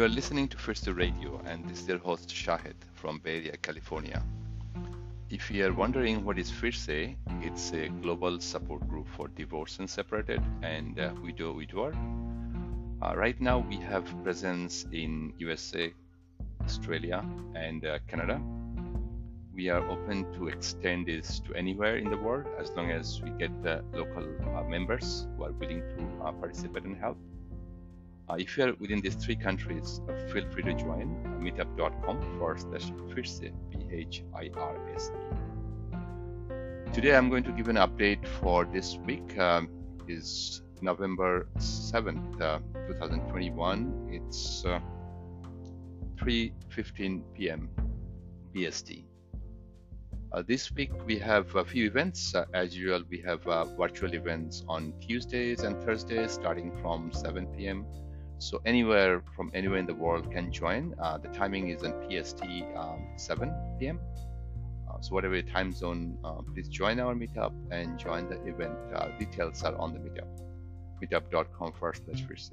You are listening to PHIRSE Radio, and this is their host Shahid from Bay Area, California. If you are wondering what is PHIRSE, it's a global support group for divorced and separated and uh, widow widower. Uh, right now, we have presence in USA, Australia, and uh, Canada. We are open to extend this to anywhere in the world as long as we get the local uh, members who are willing to uh, participate and help. Uh, if you are within these three countries, uh, feel free to join meetup.com forward slash PHIRSE, P-H-I-R-S-E. Today I'm going to give an update for this week. Um, is November 7th, uh, 2021. It's uh, 3.15 p.m. BST. This week we have a few events. Uh, as usual, we have uh, virtual events on Tuesdays and Thursdays starting from 7 p.m. So anywhere from anywhere in the world can join. Uh, the timing is on PST um, 7 p.m. Uh, so whatever your time zone, uh, please join our meetup and join the event. details are on the meetup, meetup.com first slash PHIRSE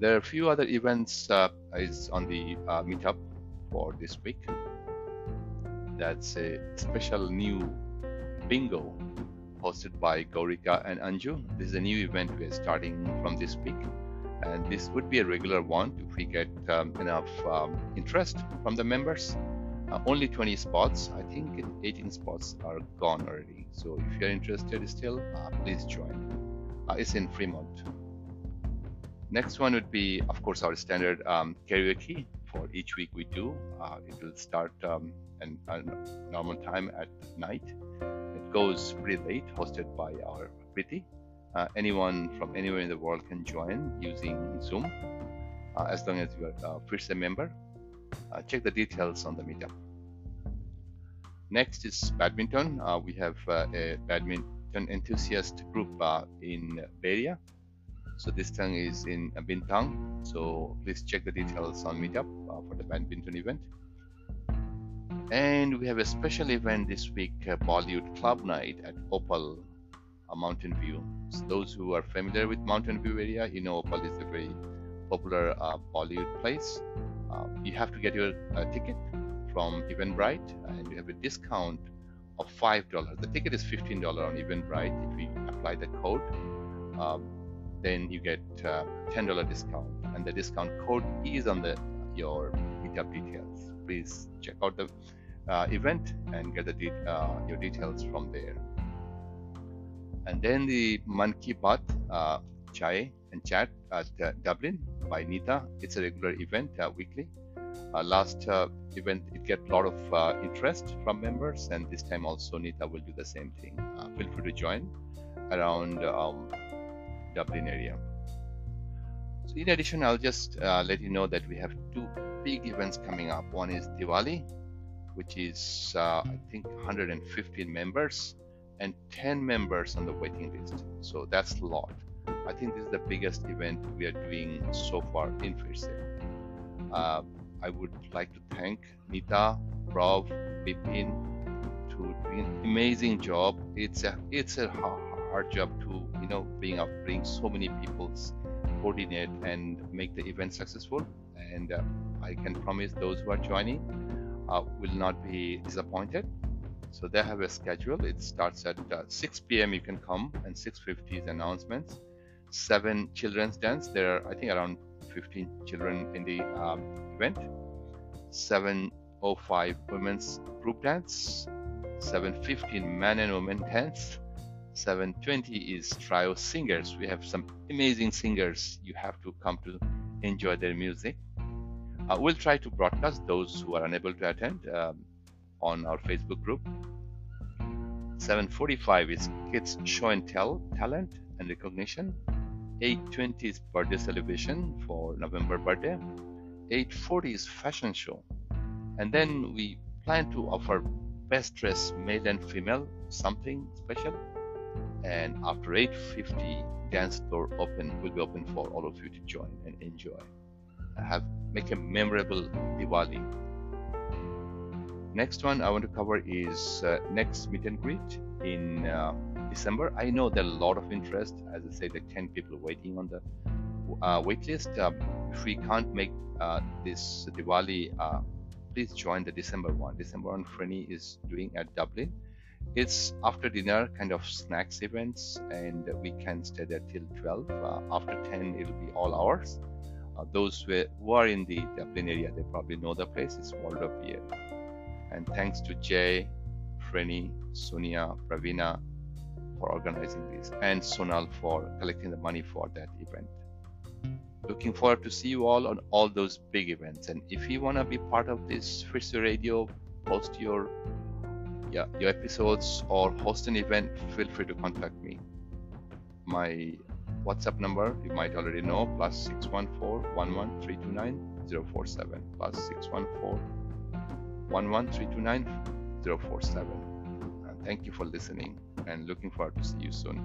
There are a few other events is on the meetup for this week that's a special new bingo hosted by Gaurika and Anju. This is a new event we're starting from this week, and this would be a regular one if we get um, enough um, interest from the members. Uh, only 20 spots. I think 18 spots are gone already. So if you're interested still, uh, please join. Uh, it's in Fremont. Next one would be, of course, our standard um, karaoke for each week we do. Uh, it will start um, normal time at night. It goes pretty late, hosted by our Priti. Uh, anyone from anywhere in the world can join using Zoom, uh, as long as you are a PHIRSE member. Uh, check the details on the meetup. Next is badminton. Uh, we have uh, a badminton enthusiast group uh, in Bay Area. So this time is in Bintang. So please check the details on Meetup for the badminton event. And we have a special event this week, Bollywood Club Night at Opal, Mountain View. So those who are familiar with Mountain View area, you know Opal is a very popular uh, Bollywood place. Uh, you have to get your uh, ticket from Eventbrite, and you have a discount of five dollars. The ticket is fifteen dollars on Eventbrite. If you apply the code, um, then you get uh, ten dollar discount, and the discount code is on the your meetup details. Please check out the uh, event and get the de uh, your details from there. And then the Man Ki Baat uh, Chai and Chat at uh, Dublin by Nita. It's a regular event uh, weekly. Uh, last event it get a lot of interest from members, and this time also Nita will do the same thing. feel free to join around um, Dublin area. So in addition, I'll just let you know that we have two big events coming up. One is Diwali, which is uh, I think 115 members and 10 members on the waiting list. So that's a lot. I think this is the biggest event we are doing so far in PHIRSE. Uh, I would like to thank Nita, Rob, Bipin to doing an amazing job. It's a it's a hard job to you know bring up bring so many people, coordinate and make the event successful. And uh, I can promise those who are joining uh, will not be disappointed. So they have a schedule. It starts at uh, 6 p.m. You can come and 6:50 is announcements. Seven children's dance. There are I think around 15 children in the um, event. 7:05 women's group dance. 7:15 men and women dance. 7:20 is trio singers. We have some amazing singers. You have to come to enjoy their music. Uh, we'll try to broadcast those who are unable to attend um, on our Facebook group. 7:45 is kids show and tell talent and recognition. 8:20 is birthday celebration for November birthday. 8:40 is fashion show, and then we plan to offer best dress male and female something special. And after 8:50, dance floor open will be open for all of you to join and enjoy have make a memorable Diwali. Next one I want to cover is uh, next meet and greet in uh, December. I know there are a lot of interest. As I there are 10 people waiting on the uh, waitlist. Uh, if we can't make uh, this Diwali, uh, please join the December one. December one, Freni is doing at Dublin. It's after dinner kind of snacks events, and we can stay there till 12. Uh, after 10, it'll be all hours. Those who are in the Dublin area, they probably know the place. It's World of Beer. And thanks to Jay, Freni, Sonia, Pravina for organizing this, and Sonal for collecting the money for that event. Looking forward to see you all on all those big events. And if you want to be part of this PHIRSE Radio, post your yeah, your episodes or host an event, feel free to contact me. My WhatsApp number you might already know plus 614 11329 047 plus 614 11329 And thank you for listening and looking forward to see you soon.